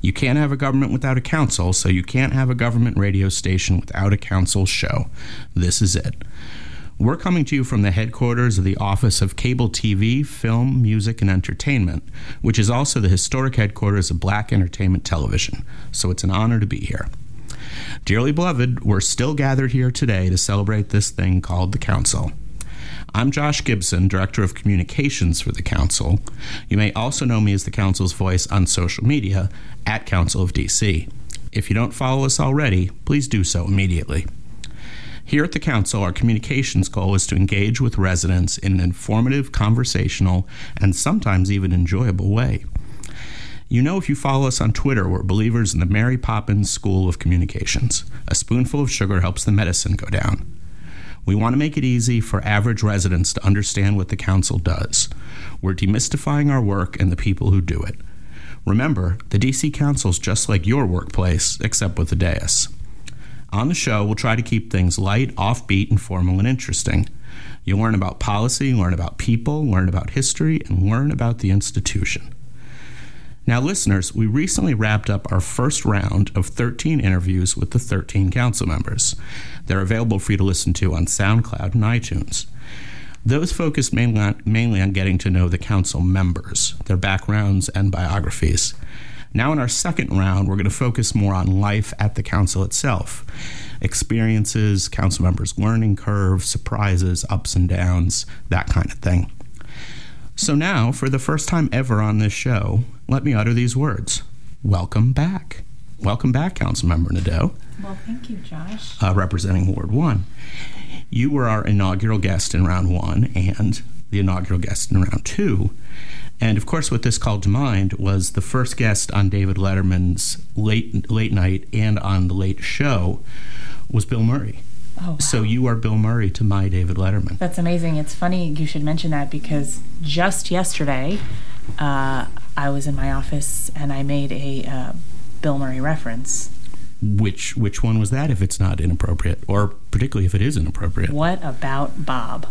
You can't have a government without a council, so you can't have a government radio station without a council show. This is it. We're coming to you from the headquarters of the Office of Cable TV, Film, Music, and Entertainment, which is also the historic headquarters of Black Entertainment Television. So it's an honor to be here. Dearly beloved, we're still gathered here today to celebrate this thing called the Council. I'm Josh Gibson, Director of Communications for the Council. You may also know me as the Council's voice on social media at Council of DC. If you don't follow us already, please do so immediately. Here at the Council, our communications goal is to engage with residents in an informative, conversational, and sometimes even enjoyable way. You know, if you follow us on Twitter, we're believers in the Mary Poppins School of Communications. A spoonful of sugar helps the medicine go down. We want to make it easy for average residents to understand what the Council does. We're demystifying our work and the people who do it. Remember, the DC Council is just like your workplace, except with a dais. On the show, we'll try to keep things light, offbeat, informal, and interesting. You'll learn about policy, learn about people, learn about history, and learn about the institution. Now, listeners, we recently wrapped up our first round of 13 interviews with the 13 council members. They're available for you to listen to on SoundCloud and iTunes. Those focused mainly on, mainly on getting to know the council members, their backgrounds, and biographies. Now, in our second round, we're going to focus more on life at the council itself experiences, council members' learning curve, surprises, ups and downs, that kind of thing. So, now, for the first time ever on this show, let me utter these words Welcome back. Welcome back, Councilmember Nadeau. Well, thank you, Josh. Uh, representing Ward 1. You were our inaugural guest in round one and the inaugural guest in round two. And of course, what this called to mind was the first guest on David Letterman's late late night and on the Late Show was Bill Murray. Oh, wow. So you are Bill Murray to my David Letterman. That's amazing. It's funny you should mention that because just yesterday, uh, I was in my office and I made a uh, Bill Murray reference. Which which one was that? If it's not inappropriate, or particularly if it is inappropriate. What about Bob?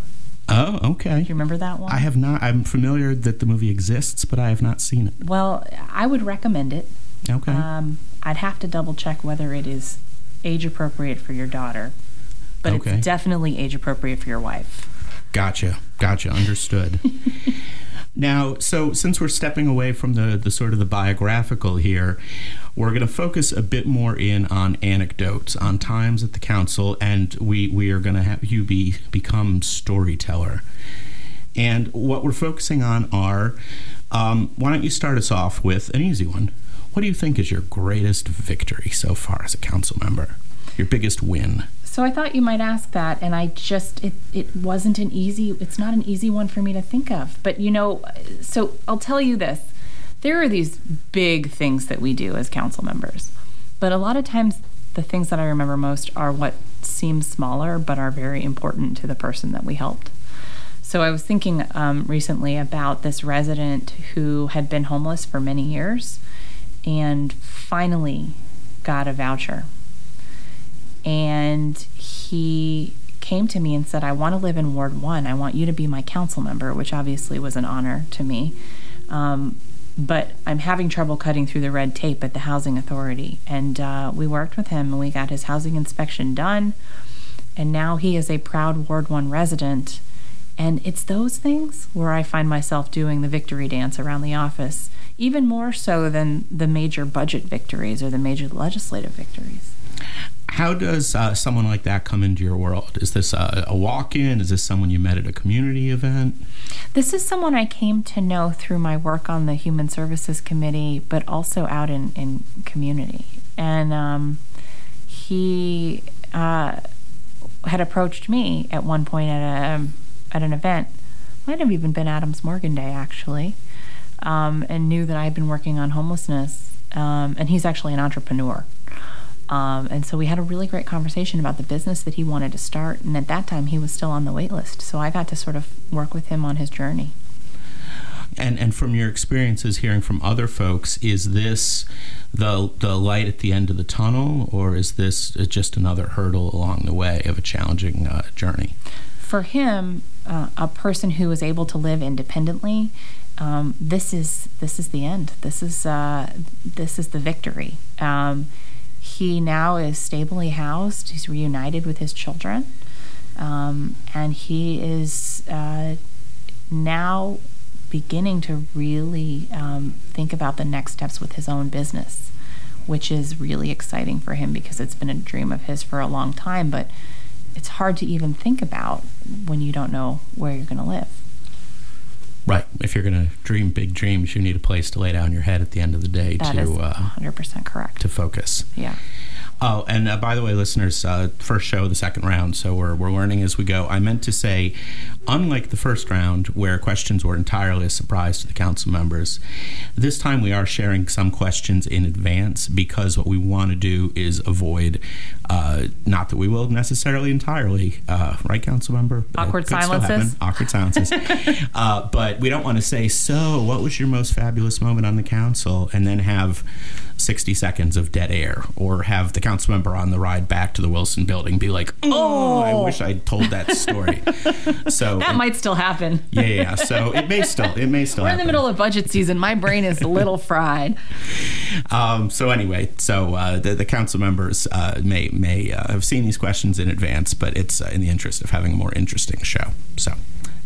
Oh, okay. Do you remember that one? I have not. I'm familiar that the movie exists, but I have not seen it. Well, I would recommend it. Okay. Um, I'd have to double check whether it is age appropriate for your daughter, but Okay. it's definitely age appropriate for your wife. Gotcha. Gotcha. Understood. now, so since we're stepping away from the, the sort of the biographical here, we're going to focus a bit more in on anecdotes, on times at the council, and we, we are going to have you be become storyteller. And what we're focusing on are, um, why don't you start us off with an easy one? What do you think is your greatest victory so far as a council member? Your biggest win? So I thought you might ask that, and I just it it wasn't an easy. It's not an easy one for me to think of. But you know, so I'll tell you this: there are these big things that we do as council members, but a lot of times the things that I remember most are what seem smaller but are very important to the person that we helped. So I was thinking um, recently about this resident who had been homeless for many years, and finally got a voucher and he came to me and said, I want to live in Ward 1. I want you to be my council member, which obviously was an honor to me. Um, but I'm having trouble cutting through the red tape at the housing authority. And uh, we worked with him and we got his housing inspection done. And now he is a proud Ward 1 resident. And it's those things where I find myself doing the victory dance around the office, even more so than the major budget victories or the major legislative victories. How does uh, someone like that come into your world? Is this a, a walk in? Is this someone you met at a community event? This is someone I came to know through my work on the Human Services Committee, but also out in, in community. And um, he uh, had approached me at one point at a at an event. Might have even been Adams Morgan Day, actually, um, and knew that I had been working on homelessness. Um, and he's actually an entrepreneur. Um, and so we had a really great conversation about the business that he wanted to start. And at that time, he was still on the wait list. So I got to sort of work with him on his journey. And and from your experiences hearing from other folks, is this the the light at the end of the tunnel, or is this just another hurdle along the way of a challenging uh, journey? For him, uh, a person who is able to live independently, um, this is this is the end. This is uh, this is the victory. Um, he now is stably housed. He's reunited with his children, um, and he is uh, now beginning to really um, think about the next steps with his own business, which is really exciting for him because it's been a dream of his for a long time. But it's hard to even think about when you don't know where you're going to live. Right. If you're going to dream big dreams, you need a place to lay down your head at the end of the day That to is uh, 100% correct. to focus. Yeah. Oh, and uh, by the way, listeners, uh, first show of the second round, so we're, we're learning as we go. I meant to say, unlike the first round, where questions were entirely a surprise to the council members, this time we are sharing some questions in advance because what we want to do is avoid, uh, not that we will necessarily entirely, uh, right, council member? Awkward silences. Awkward silences. uh, but we don't want to say, so what was your most fabulous moment on the council? And then have 60 seconds of dead air or have the council member on the ride back to the Wilson building be like, oh, I wish I'd told that story. so That might still happen. yeah, yeah. So it may still, it may still We're in the middle of budget season. My brain is a little fried. Um, so anyway, so uh, the, the council members uh, may may uh, have seen these questions in advance, but it's uh, in the interest of having a more interesting show. So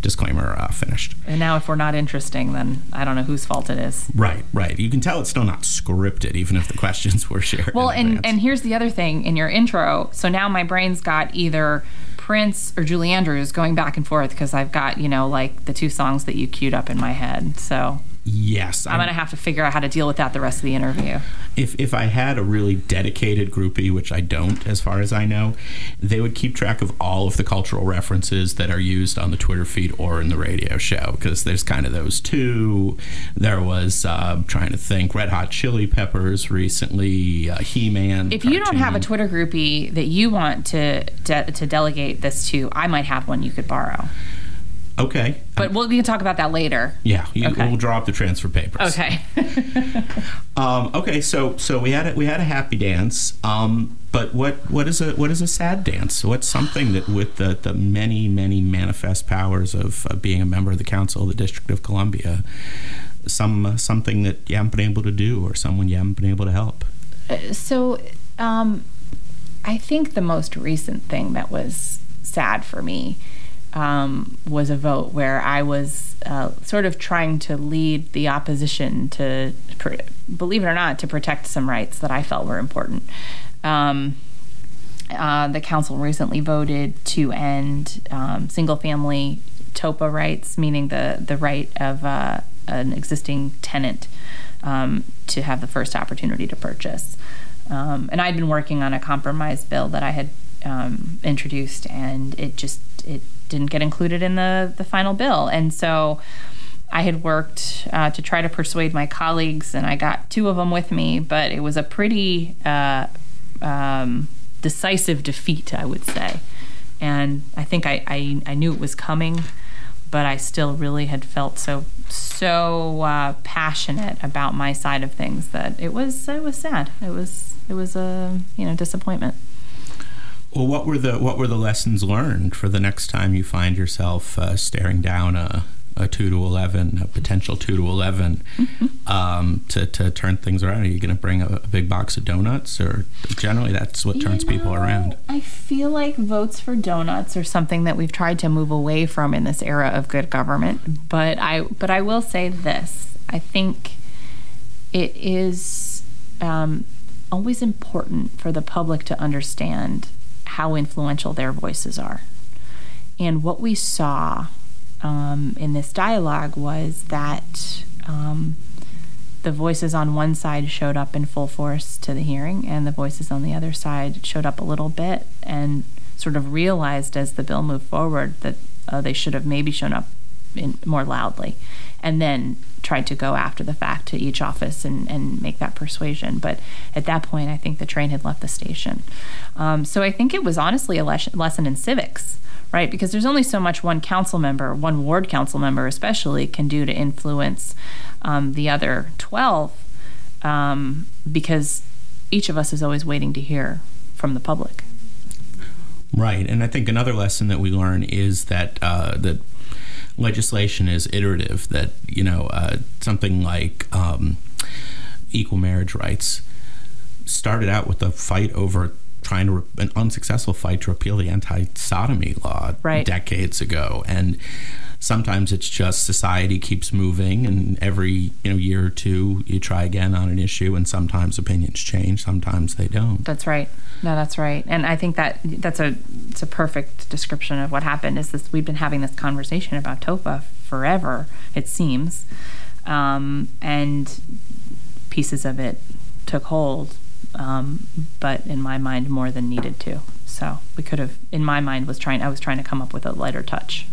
disclaimer uh, finished. And now, if we're not interesting, then I don't know whose fault it is. Right, right. You can tell it's still not scripted, even if the questions were shared. Well, and and here's the other thing in your intro. So now my brain's got either Prince or Julie Andrews going back and forth because I've got you know like the two songs that you queued up in my head. So yes, I'm gonna have to figure out how to deal with that the rest of the interview. if if I had a really dedicated groupie, which I don't, as far as I know, they would keep track of all of the cultural references that are used on the Twitter feed or in the radio show because there's kind of those two. There was uh, trying to think Red Hot Chili Peppers recently, uh, He Man. If you don't have a Twitter groupie that you want to de- to delegate this to, I might have one you could borrow. Okay, But we'll, we can talk about that later. yeah, you, Okay. we'll draw up the transfer papers. Okay. Um, okay, so so we had a, we had a happy dance. Um, but what what is a what is a sad dance? What's something that with the, the many many manifest powers of uh, being a member of the council of the District of Columbia, some something that you haven't been able to do or someone you haven't been able to help. so um, I think the most recent thing that was sad for me um, was a vote where I was uh, sort of trying to lead the opposition to, believe it or not, to protect some rights that I felt were important. Um, uh, the council recently voted to end um, single family TOPA rights, meaning the, the right of uh, an existing tenant um, to have the first opportunity to purchase. Um, and I'd been working on a compromise bill that I had um, introduced, and it just it didn't get included in the the final bill. And so I had worked uh, to try to persuade my colleagues, and I got two of them with me, but it was a pretty uh, um, decisive defeat, I would say. And I think I, I, I knew it was coming, but I still really had felt so so uh, passionate about my side of things that it was it was sad. It was it was a you know disappointment. Well, what were the what were the lessons learned for the next time you find yourself uh, staring down a, a two to eleven, a potential two to 11 um, to to turn things around? Are you going to bring a, a big box of donuts, or generally that's what turns You people around? I feel like votes for donuts are something that we've tried to move away from in this era of good government. But I but I will say this: I think it is um, always important for the public to understand how influential their voices are. And what we saw um, in this dialogue was that um, the voices on one side showed up in full force to the hearing, and the voices on the other side showed up a little bit and sort of realized as the bill moved forward that uh, they should have maybe shown up in, more loudly, and then tried to go after the fact to each office and, and make that persuasion. But at that point, I think the train had left the station. Um, so I think it was honestly a les- lesson in civics, right? Because there's only so much one council member, one ward council member especially, can do to influence um, the other 12 um, because each of us is always waiting to hear from the public. Right, and I think another lesson that we learn is that uh, that legislation is iterative. That you know uh, something like um, equal marriage rights started out with a fight over trying to re- an unsuccessful fight to repeal the anti-sodomy law Right. decades ago, and sometimes it's just society keeps moving, and every you know year or two you try again on an issue, and sometimes opinions change, sometimes they don't. That's right. No, that's right. And I think that that's a it's a perfect description of what happened. Is this we've been having this conversation about TOPA forever, it seems, um, and pieces of it took hold, um, but in my mind more than needed to. So we could have, in my mind, was trying. I was trying to come up with a lighter touch.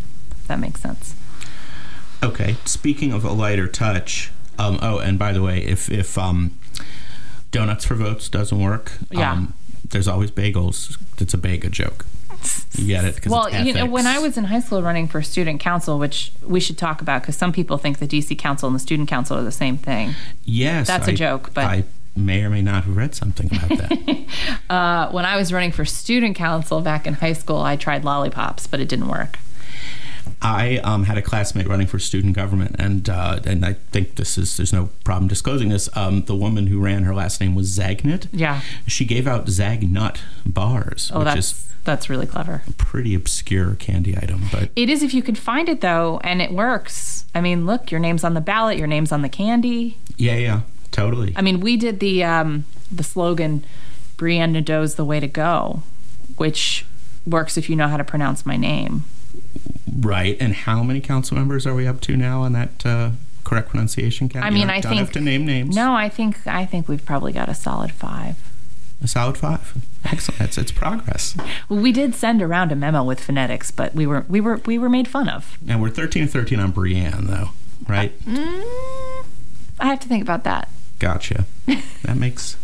That makes sense. Okay. Speaking of a lighter touch, um, oh, and by the way, if if um, donuts for votes doesn't work, Yeah. um, there's always bagels. It's a bagel joke. You get it? Well, you know, when I was in high school running for student council, which we should talk about because some people think the DC council and the student council are the same thing. yes, that's a a joke, but- I may or may not have read something about that. Uh, when I was running for student council back in high school, I tried lollipops, but it didn't work. I um, had a classmate running for student government, and uh, and I think this is there's no problem disclosing this. Um, the woman who ran, her last name was Zagnut. Yeah. She gave out Zagnut bars, Oh, which that's is that's really clever. a pretty obscure candy item, but It is if you can find it though, and it works. I mean, look, your name's on the ballot, your name's on the candy. yeah, yeah, totally. I mean, we did the um, the slogan "Brianne Nadeau's the way to go," which works if you know how to pronounce my name. Right. And how many council members are we up to now on that uh, correct pronunciation count? I mean, I don't think have to name names. No, I think I think we've probably got a solid five. A solid five. Excellent. That's it's progress. Well, we did send around a memo with phonetics, but we were we were we were made fun of. And we're 13 and 13 on Brianne, though. Right? Mm, I have to think about that. Gotcha. That makes.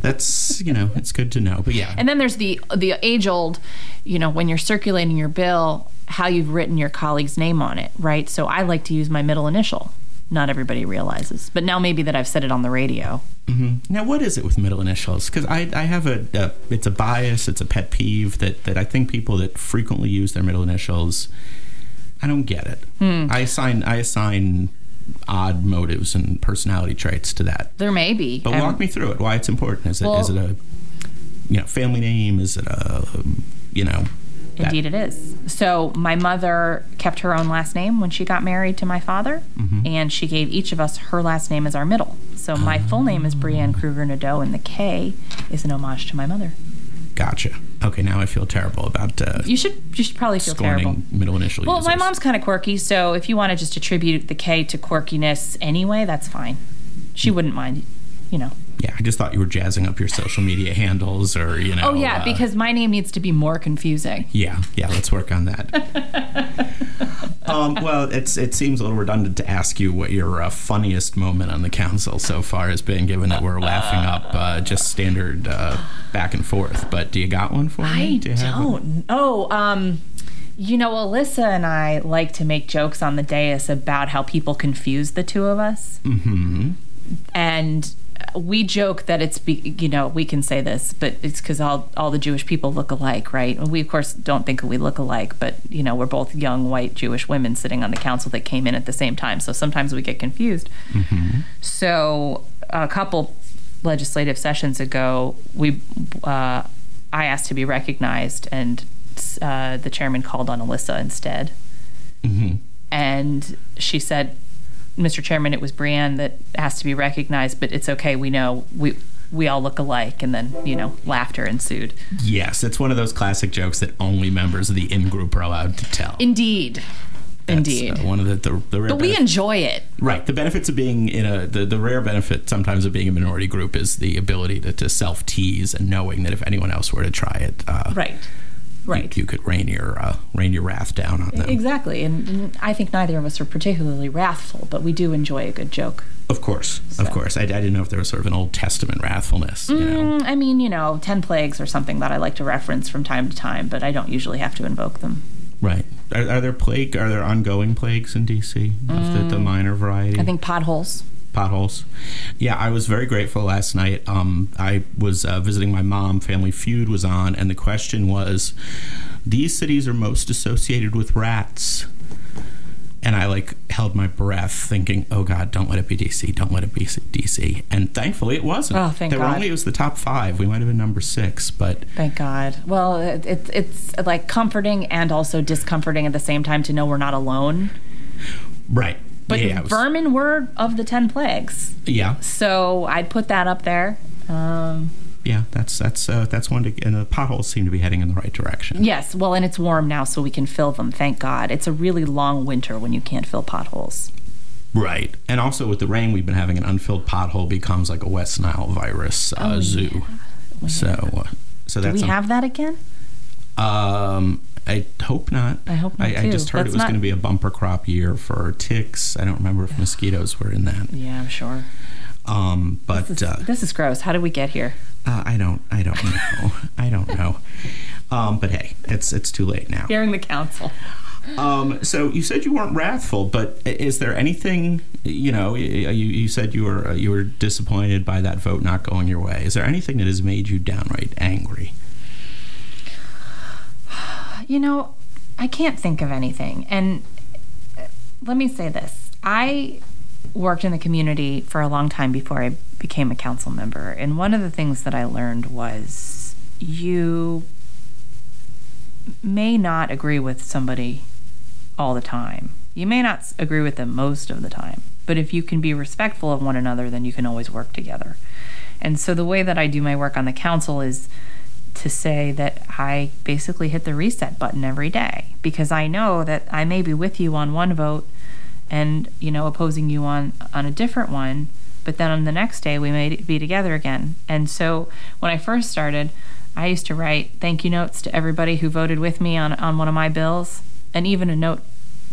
That's you know it's good to know, but yeah. And then there's the the age old, you know, when you're circulating your bill, how you've written your colleague's name on it, right? So I like to use my middle initial. Not everybody realizes, but now maybe that I've said it on the radio. hmm Now, what is it with middle initials? Because I, I have a, a, it's a bias, it's a pet peeve that, that I think people that frequently use their middle initials, I don't get it. Hmm. I assign, I assign odd motives and personality traits to that. There may be. But Um, walk me through it. Why it's important? Is it is Well- it a you know family name? Is it a um, you know? Indeed, it is. So, my mother kept her own last name when she got married to my father, Mm-hmm. and she gave each of us her last name as our middle. So, my full name is Brianne Kruger Nadeau, and the K is an homage to my mother. Gotcha. Okay, now I feel terrible about uh, You should you should probably feel terrible. middle initial Well, users. my mom's kind of quirky, so if you want to just attribute the K to quirkiness anyway, that's fine. She Hmm. wouldn't mind, you know. Yeah, I just thought you were jazzing up your social media handles, or you know. Oh yeah, uh, because my name needs to be more confusing. Yeah, yeah, let's work on that. um, well, it's it seems a little redundant to ask you what your uh, funniest moment on the council so far has been, given that we're laughing up uh, just standard uh, back and forth. But do you got one for me? I do don't. Oh, um, you know, Elissa and I like to make jokes on the dais about how people confuse the two of us. Mm-hmm. And we joke that it's, be, you know, we can say this, but it's because all, all the Jewish people look alike, right? We, of course, don't think we look alike, but, you know, we're both young white Jewish women sitting on the council that came in at the same time. So sometimes we get confused. So a couple legislative sessions ago, we uh, I asked to be recognized, and uh, the chairman called on Elissa instead. And she said, "Mr. Chairman, it was Brianne that has to be recognized, but it's okay. We know we." We all look alike, and then you know, laughter ensued. Yes, it's one of those classic jokes that only members of the in group are allowed to tell. Indeed, That's, indeed. uh, one of the the, the rare but we enjoy it. Right. The benefits of being in a the, the rare benefit sometimes of being a minority group is the ability to, to self tease and knowing that if anyone else were to try it, uh, Right. Right. You, you could rain your uh, rain your wrath down on them. Exactly. And, and I think neither of us are particularly wrathful, but we do enjoy a good joke. Of course, of course. I, I didn't know if there was sort of an Old Testament wrathfulness. You know, Mm, I mean, you know, 10 plagues or something that I like to reference from time to time, but I don't usually have to invoke them. right? Are, are there plague? Are there ongoing plagues in DC of the, the minor variety? Mm. I think potholes. Potholes. Yeah, I was very grateful last night. Um, I was uh, visiting my mom. Family Feud was on, and the question was, "These cities are most associated with rats." And I like held my breath, thinking, "Oh God, don't let it be DC! Don't let it be DC!" And thankfully, it wasn't. Oh, thank there were God. only it was the top five. We might have been number six, but Thank God. Well, it, it, it's like comforting and also discomforting at the same time to know we're not alone. right. But yeah, was- vermin were of the 10 plagues. yeah, So I'd put that up there. Um, yeah. That's that's uh, that's one. To, and the potholes seem to be heading in the right direction. yes, well, and it's warm now, so we can fill them. Thank God. It's a really long winter when you can't fill potholes. Right. And also with the rain we've been having, an unfilled pothole becomes like a West Nile virus uh, Oh, zoo. So, uh, so Do we have that again? um, I hope not. I hope not, I, I just heard Let's it was not- going to be a bumper crop year for ticks. I don't remember if mosquitoes were in that. Yeah, I'm sure. Um, but This is, uh, this is gross. How did we get here? uh, I don't. I don't know. I don't know. Um, but hey, it's it's too late now. Hearing the council. Um, so you said you weren't wrathful, but is there anything you know? You, you said you were you were disappointed by that vote not going your way. Is there anything that has made you downright angry? You know, I can't think of anything. And uh, let me say this I worked in the community for a long time before I became a council member. And one of the things that I learned was you may not agree with somebody all the time. You may not agree with them most of the time. But if you can be respectful of one another, then you can always work together. And so the way that I do my work on the council is to say that I basically hit the reset button every day because I know that I may be with you on one vote and you know opposing you on on a different one but then on the next day we may be together again. And so when I first started I used to write thank you notes to everybody who voted with me on on one of my bills and even a note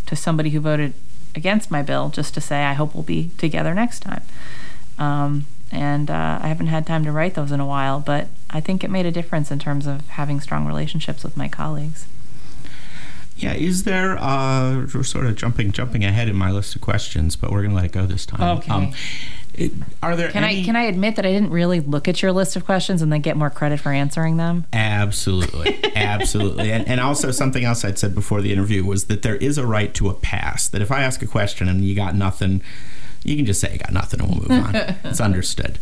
to somebody who voted against my bill just to say I hope we'll be together next time. Um, and uh, I haven't had time to write those in a while, but I think it made a difference in terms of having strong relationships with my colleagues. Yeah, is there uh, we're sort of jumping jumping ahead in my list of questions, but we're going to let it go this time. Okay. it- are there Can any? I can I admit that I didn't really look at your list of questions and then get more credit for answering them? Absolutely, absolutely, and, and also something else I'd said before the interview was that there is a right to a pass. That if I ask a question and you got nothing, you can just say you got nothing and we'll move on. it's understood.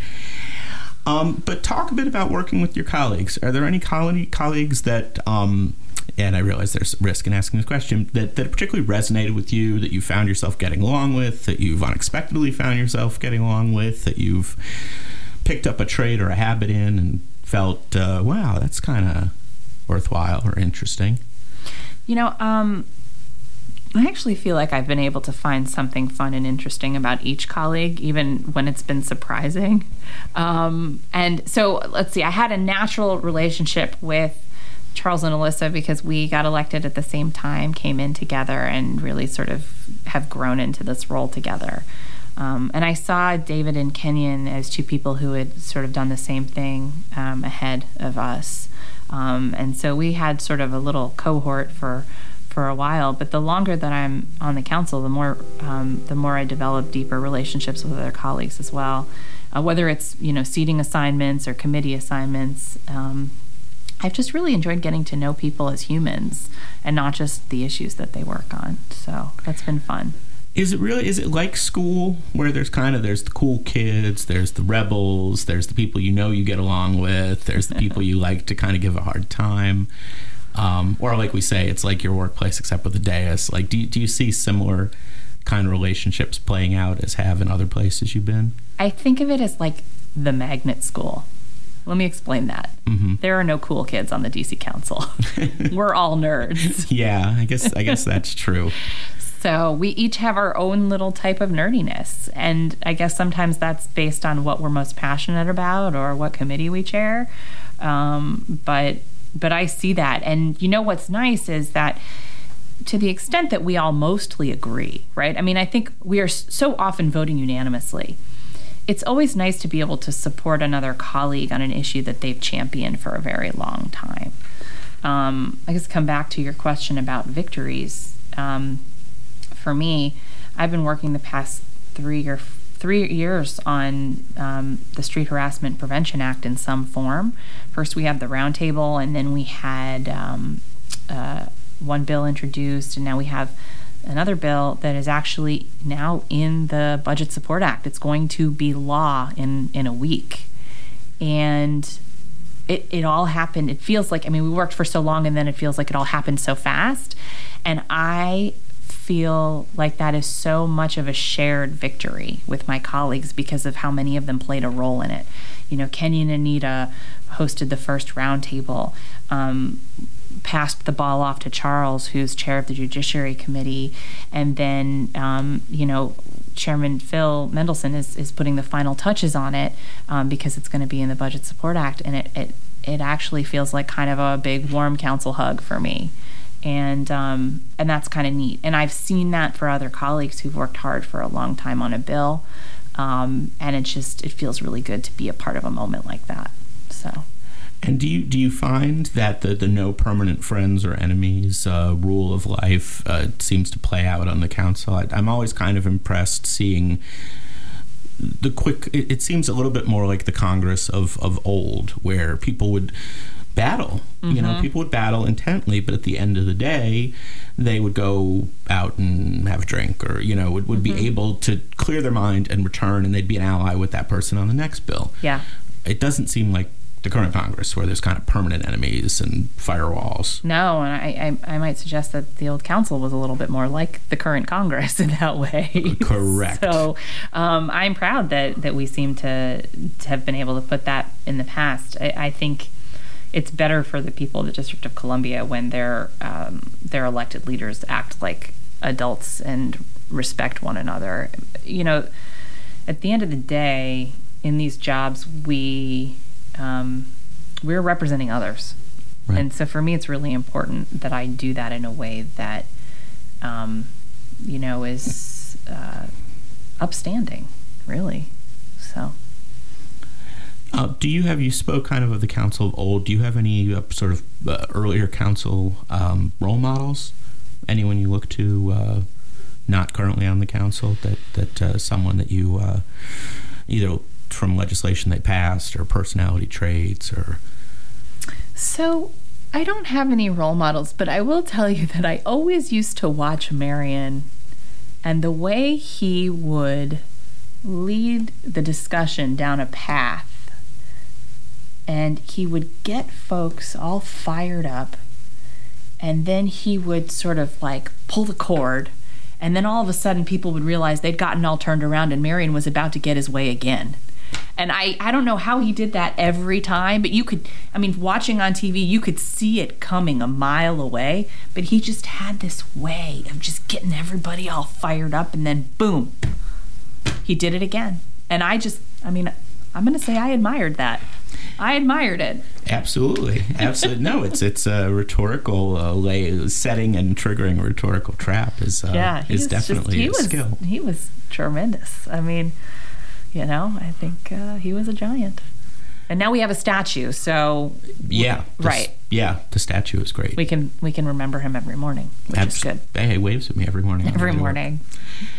Um, but talk a bit about working with your colleagues. Are there any colleague, colleagues that, um, and I realize there's risk in asking this question, that, that particularly resonated with you, that you found yourself getting along with, that you've unexpectedly found yourself getting along with, that you've picked up a trait or a habit in and felt, uh, wow, that's kind of worthwhile or interesting? You know, um, I actually feel like I've been able to find something fun and interesting about each colleague, even when it's been surprising. Um, and so, let's see, I had a natural relationship with Charles and Elissa because we got elected at the same time, came in together, and really sort of have grown into this role together. Um, and I saw David and Kenyan as two people who had sort of done the same thing um, ahead of us. Um, and so we had sort of a little cohort for for a while. But the longer that I'm on the council, the more um, the more I develop deeper relationships with other colleagues as well. Uh, whether it's you know seating assignments or committee assignments, um, I've just really enjoyed getting to know people as humans and not just the issues that they work on. So that's been fun. Is it really? Is it like school where there's kind of there's the cool kids, there's the rebels, there's the people you know you get along with, there's the people you like to kind of give a hard time, um, or like we say, it's like your workplace except with a dais. Like, do you, do you see similar kind of relationships playing out as have in other places you've been? I think of it as like the magnet school. Let me explain that. There are no cool kids on the DC Council. We're all nerds. Yeah, I guess I guess that's true. So we each have our own little type of nerdiness. And I guess sometimes that's based on what we're most passionate about or what committee we chair. Um, but but I see that. And you know what's nice is that to the extent that we all mostly agree, right? I mean, I think we are so often voting unanimously. It's always nice to be able to support another colleague on an issue that they've championed for a very long time. Um, I guess come back to your question about victories. Um, for me, I've been working the past three or three years on um, the Street Harassment Prevention Act in some form. First, we had the roundtable, and then we had um, uh, one bill introduced, and now we have another bill that is actually now in the Budget Support Act. It's going to be law in in a week, and it, it all happened. It feels like I mean we worked for so long, and then it feels like it all happened so fast, and I feel like that is so much of a shared victory with my colleagues because of how many of them played a role in it. You know, Kenny and Anita hosted the first roundtable, um, passed the ball off to Charles, who's chair of the Judiciary Committee, and then, um, you know, Chairman Phil Mendelson is, is putting the final touches on it um, because it's going to be in the Budget Support Act, and it, it it actually feels like kind of a big warm council hug for me and um, and that's kind of neat. And I've seen that for other colleagues who've worked hard for a long time on a bill, um, and it's just it feels really good to be a part of a moment like that. So. And do you do you find that the, the no permanent friends or enemies uh, rule of life uh, seems to play out on the council? I, am always kind of impressed seeing the quick. It, it, seems a little bit more like the Congress of of old, where people would battle. Mm-hmm. You know, mm-hmm. people would battle intently, but at the end of the day, they would go out and have a drink or, you know, would, would mm-hmm. be able to clear their mind and return, and they'd be an ally with that person on the next bill. Yeah. It doesn't seem like the current Congress, where there's kind of permanent enemies and firewalls. No, and I, I, I, might suggest that the old council was a little bit more like the current Congress in that way. Correct. so um, I'm proud that, that we seem to, to have been able to put that in the past. I, I think it's better for the people of the District of Columbia when their um, their elected leaders act like adults and respect one another. You know, at the end of the day, in these jobs, we um, we're representing others, right. and so for me, it's really important that I do that in a way that um, you know is uh, upstanding, really. So. Uh, do you have you spoke kind of of the council of old? Do you have any uh, sort of uh, earlier council um, role models? Anyone you look to, uh, not currently on the council, that that uh, someone that you uh, either from legislation they passed or personality traits or. So I don't have any role models, but I will tell you that I always used to watch Marion, and the way he would lead the discussion down a path and he would get folks all fired up and then he would sort of like pull the cord and then all of a sudden people would realize they'd gotten all turned around and Marion was about to get his way again. And I, I don't know how he did that every time, but you could, I mean, watching on TV, you could see it coming a mile away. But he just had this way of just getting everybody all fired up, and then boom, he did it again. And I just, I mean, I'm going to say I admired that. I admired it. Absolutely, absolutely. no, it's it's a rhetorical uh, lay, setting and triggering a rhetorical trap is uh, yeah, is definitely just, a was, skill. He was tremendous. I mean, you know, I think uh, he was a giant. And now we have a statue, so yeah, right. Yeah, the statue is great. We can we can remember him every morning, which Abs- is good. Hey, waves at me every morning. Every morning.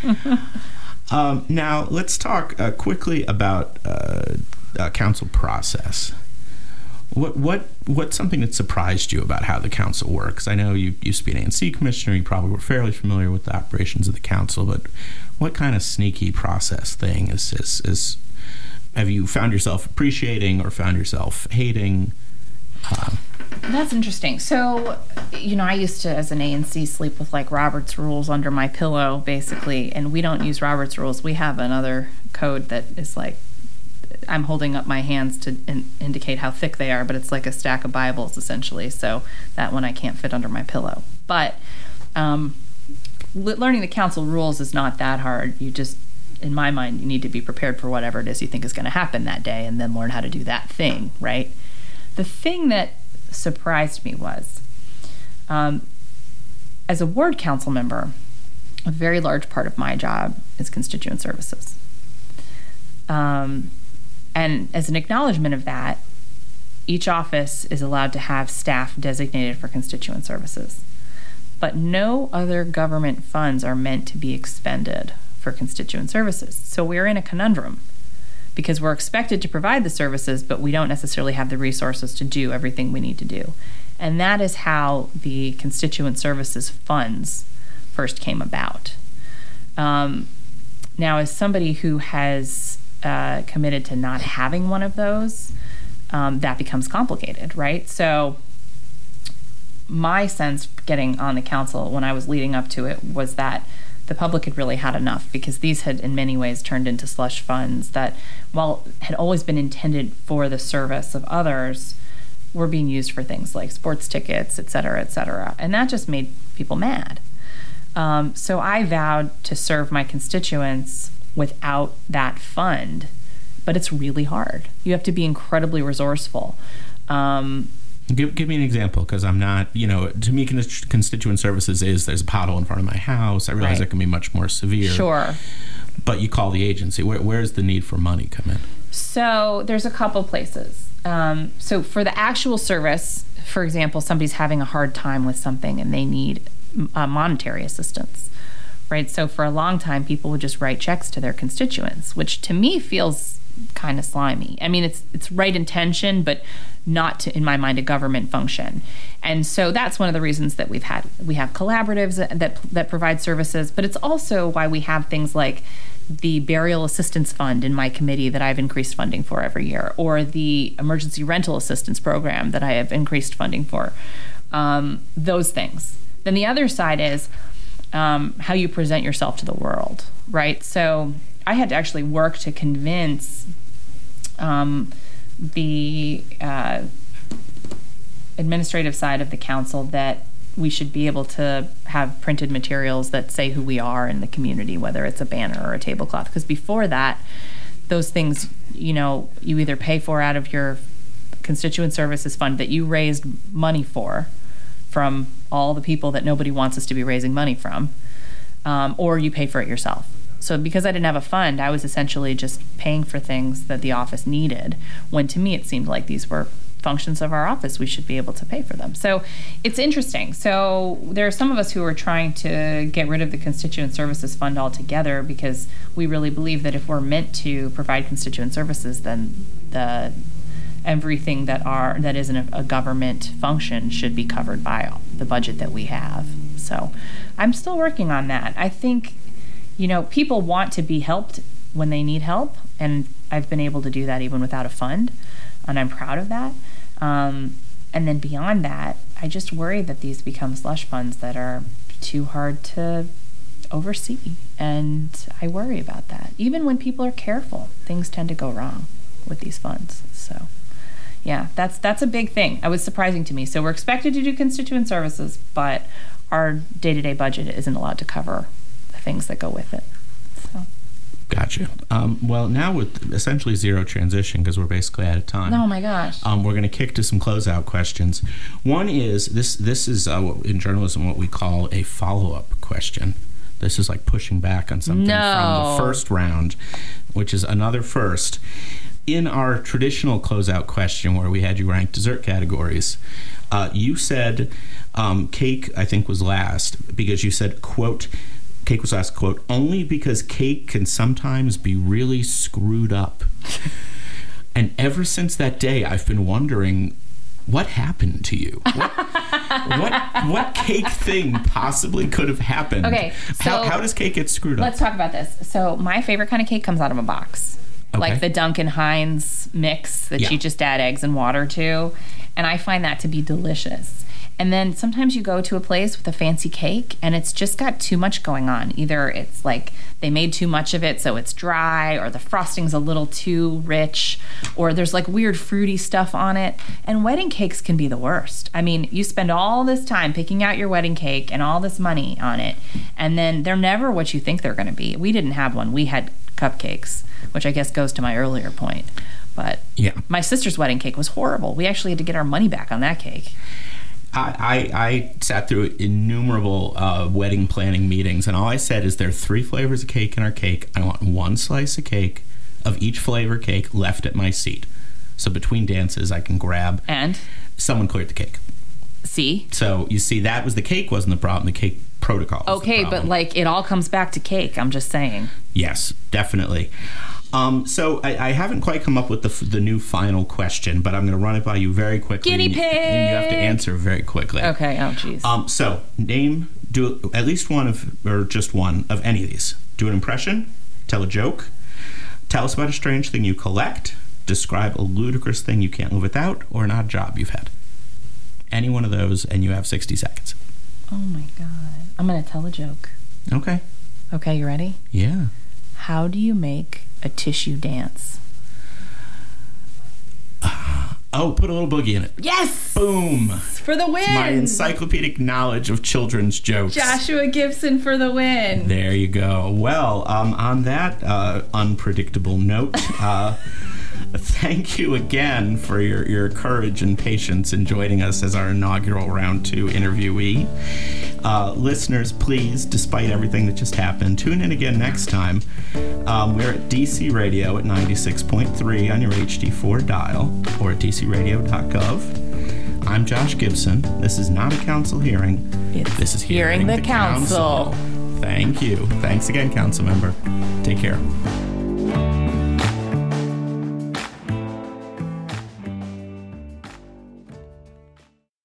um, now let's talk uh, quickly about uh, uh, council process. What what what's something that surprised you about how the council works? I know you used to be an ANC commissioner. You probably were fairly familiar with the operations of the council, but what kind of sneaky process thing is is, is have you found yourself appreciating or found yourself hating? Uh, that's interesting. So, you know, I used to, as an ANC, sleep with like Robert's rules under my pillow, basically, and we don't use Robert's rules. We have another code that is like I'm holding up my hands to in, indicate how thick they are, but it's like a stack of Bibles essentially. So that one I can't fit under my pillow. But um, learning the council rules is not that hard. You just, in my mind, you need to be prepared for whatever it is you think is going to happen that day, and then learn how to do that thing. Right. The thing that surprised me was um, as a ward council member, a very large part of my job is constituent services. Um, and as an acknowledgement of that, each office is allowed to have staff designated for constituent services. But no other government funds are meant to be expended for constituent services. So we're in a conundrum because we're expected to provide the services, but we don't necessarily have the resources to do everything we need to do. And that is how the constituent services funds first came about. Um, now, as somebody who has uh, committed to not having one of those, um, that becomes complicated, right? So, my sense getting on the council when I was leading up to it was that the public had really had enough because these had, in many ways, turned into slush funds that, while had always been intended for the service of others, were being used for things like sports tickets, et cetera, et cetera. And that just made people mad. Um, so I vowed to serve my constituents without that fund, but it's really hard. You have to be incredibly resourceful. Um, Give, give me an example because I'm not, you know, to me, constituent services is there's a pothole in front of my house. I realize right. it can be much more severe. Sure. But you call the agency. Where, where's the need for money come in? So there's a couple places. Um, so for the actual service, for example, somebody's having a hard time with something and they need uh, monetary assistance, right? So for a long time, people would just write checks to their constituents, which to me feels kind of slimy. I mean, it's it's right intention, but not to, in my mind, a government function. And so that's one of the reasons that we've had we have collaboratives that that provide services, but it's also why we have things like the burial assistance fund in my committee that I've increased funding for every year, or the emergency rental assistance program that I have increased funding for. Um, those things. Then the other side is um, how you present yourself to the world, right? So I had to actually work to convince um, the uh, administrative side of the council that we should be able to have printed materials that say who we are in the community, whether it's a banner or a tablecloth. Because before that, those things, you know, you either pay for out of your constituent services fund that you raised money for from all the people that nobody wants us to be raising money from, um, or you pay for it yourself. So because I didn't have a fund, I was essentially just paying for things that the office needed. When to me it seemed like these were functions of our office, we should be able to pay for them. So it's interesting. So there are some of us who are trying to get rid of the constituent services fund altogether because we really believe that if we're meant to provide constituent services, then the everything that are that isn't a, a government function should be covered by the budget that we have. So I'm still working on that. I think you know, people want to be helped when they need help, and I've been able to do that even without a fund, and I'm proud of that. Um, and then beyond that, I just worry that these become slush funds that are too hard to oversee, and I worry about that. Even when people are careful, things tend to go wrong with these funds. So, yeah, that's that's a big thing. It was surprising to me. So we're expected to do constituent services, but our day-to-day budget isn't allowed to cover the things that go with it. So. Gotcha. Um, well, now with essentially zero transition, because we're basically out of time. Oh my gosh. Um, we're going to kick to some closeout questions. One is this: this is uh, in journalism what we call a follow-up question. This is like pushing back on something no. from the first round, which is another first. In our traditional closeout question, where we had you rank dessert categories, uh, you said um, cake. I think was last because you said quote Cake was last, quote, only because cake can sometimes be really screwed up. and ever since that day, I've been wondering what happened to you? What, what, what cake thing possibly could have happened? Okay, so how, how does cake get screwed up? Let's talk about this. So my favorite kind of cake comes out of a box, okay. like the Duncan Hines mix that yeah. you just add eggs and water to, and I find that to be delicious. And then sometimes you go to a place with a fancy cake and it's just got too much going on. Either it's like they made too much of it so it's dry, or the frosting's a little too rich, or there's like weird fruity stuff on it. And wedding cakes can be the worst. I mean, you spend all this time picking out your wedding cake and all this money on it, and then they're never what you think they're going to be. We didn't have one, we had cupcakes, which I guess goes to my earlier point. But Yeah. my sister's wedding cake was horrible. We actually had to get our money back on that cake. I, I, I sat through innumerable uh, wedding planning meetings, and all I said is there are three flavors of cake in our cake. I want one slice of cake of each flavor cake left at my seat. So between dances, I can grab. And Someone cleared the cake. See, So you see, that was the cake wasn't the problem. The cake protocol. okay, but like it all comes back to cake. I'm just saying. Yes, definitely. Um, so I, I haven't quite come up with the, f- the new final question, but I'm going to run it by you very quickly. Guinea and you- And you have to answer very quickly. Okay. Oh, jeez. Um, so name, do at least one of, or just one of any of these. Do an impression, tell a joke, tell us about a strange thing you collect, describe a ludicrous thing you can't live without, or an odd job you've had. Any one of those, and you have 60 seconds. oh my god. I'm gonna tell a joke. Okay. Okay, you ready? Yeah. How do you make a tissue dance? Oh, put a little boogie in it. Yes, Boom. for the win. My encyclopedic knowledge of children's jokes. Joshua Gibson for the win. There you go. Well, um, on that uh, unpredictable note, uh, thank you again for your, your courage and patience in joining us as our inaugural round two interviewee. Uh, listeners, please, despite everything that just happened, tune in again next time. Um, we're at DC Radio at 96.3 on your HD4 dial or at dcradio.gov. I'm Josh Gibson. This is not a council hearing. It's this is Hearing the Council. Thank you. Thanks again, council member. Take care.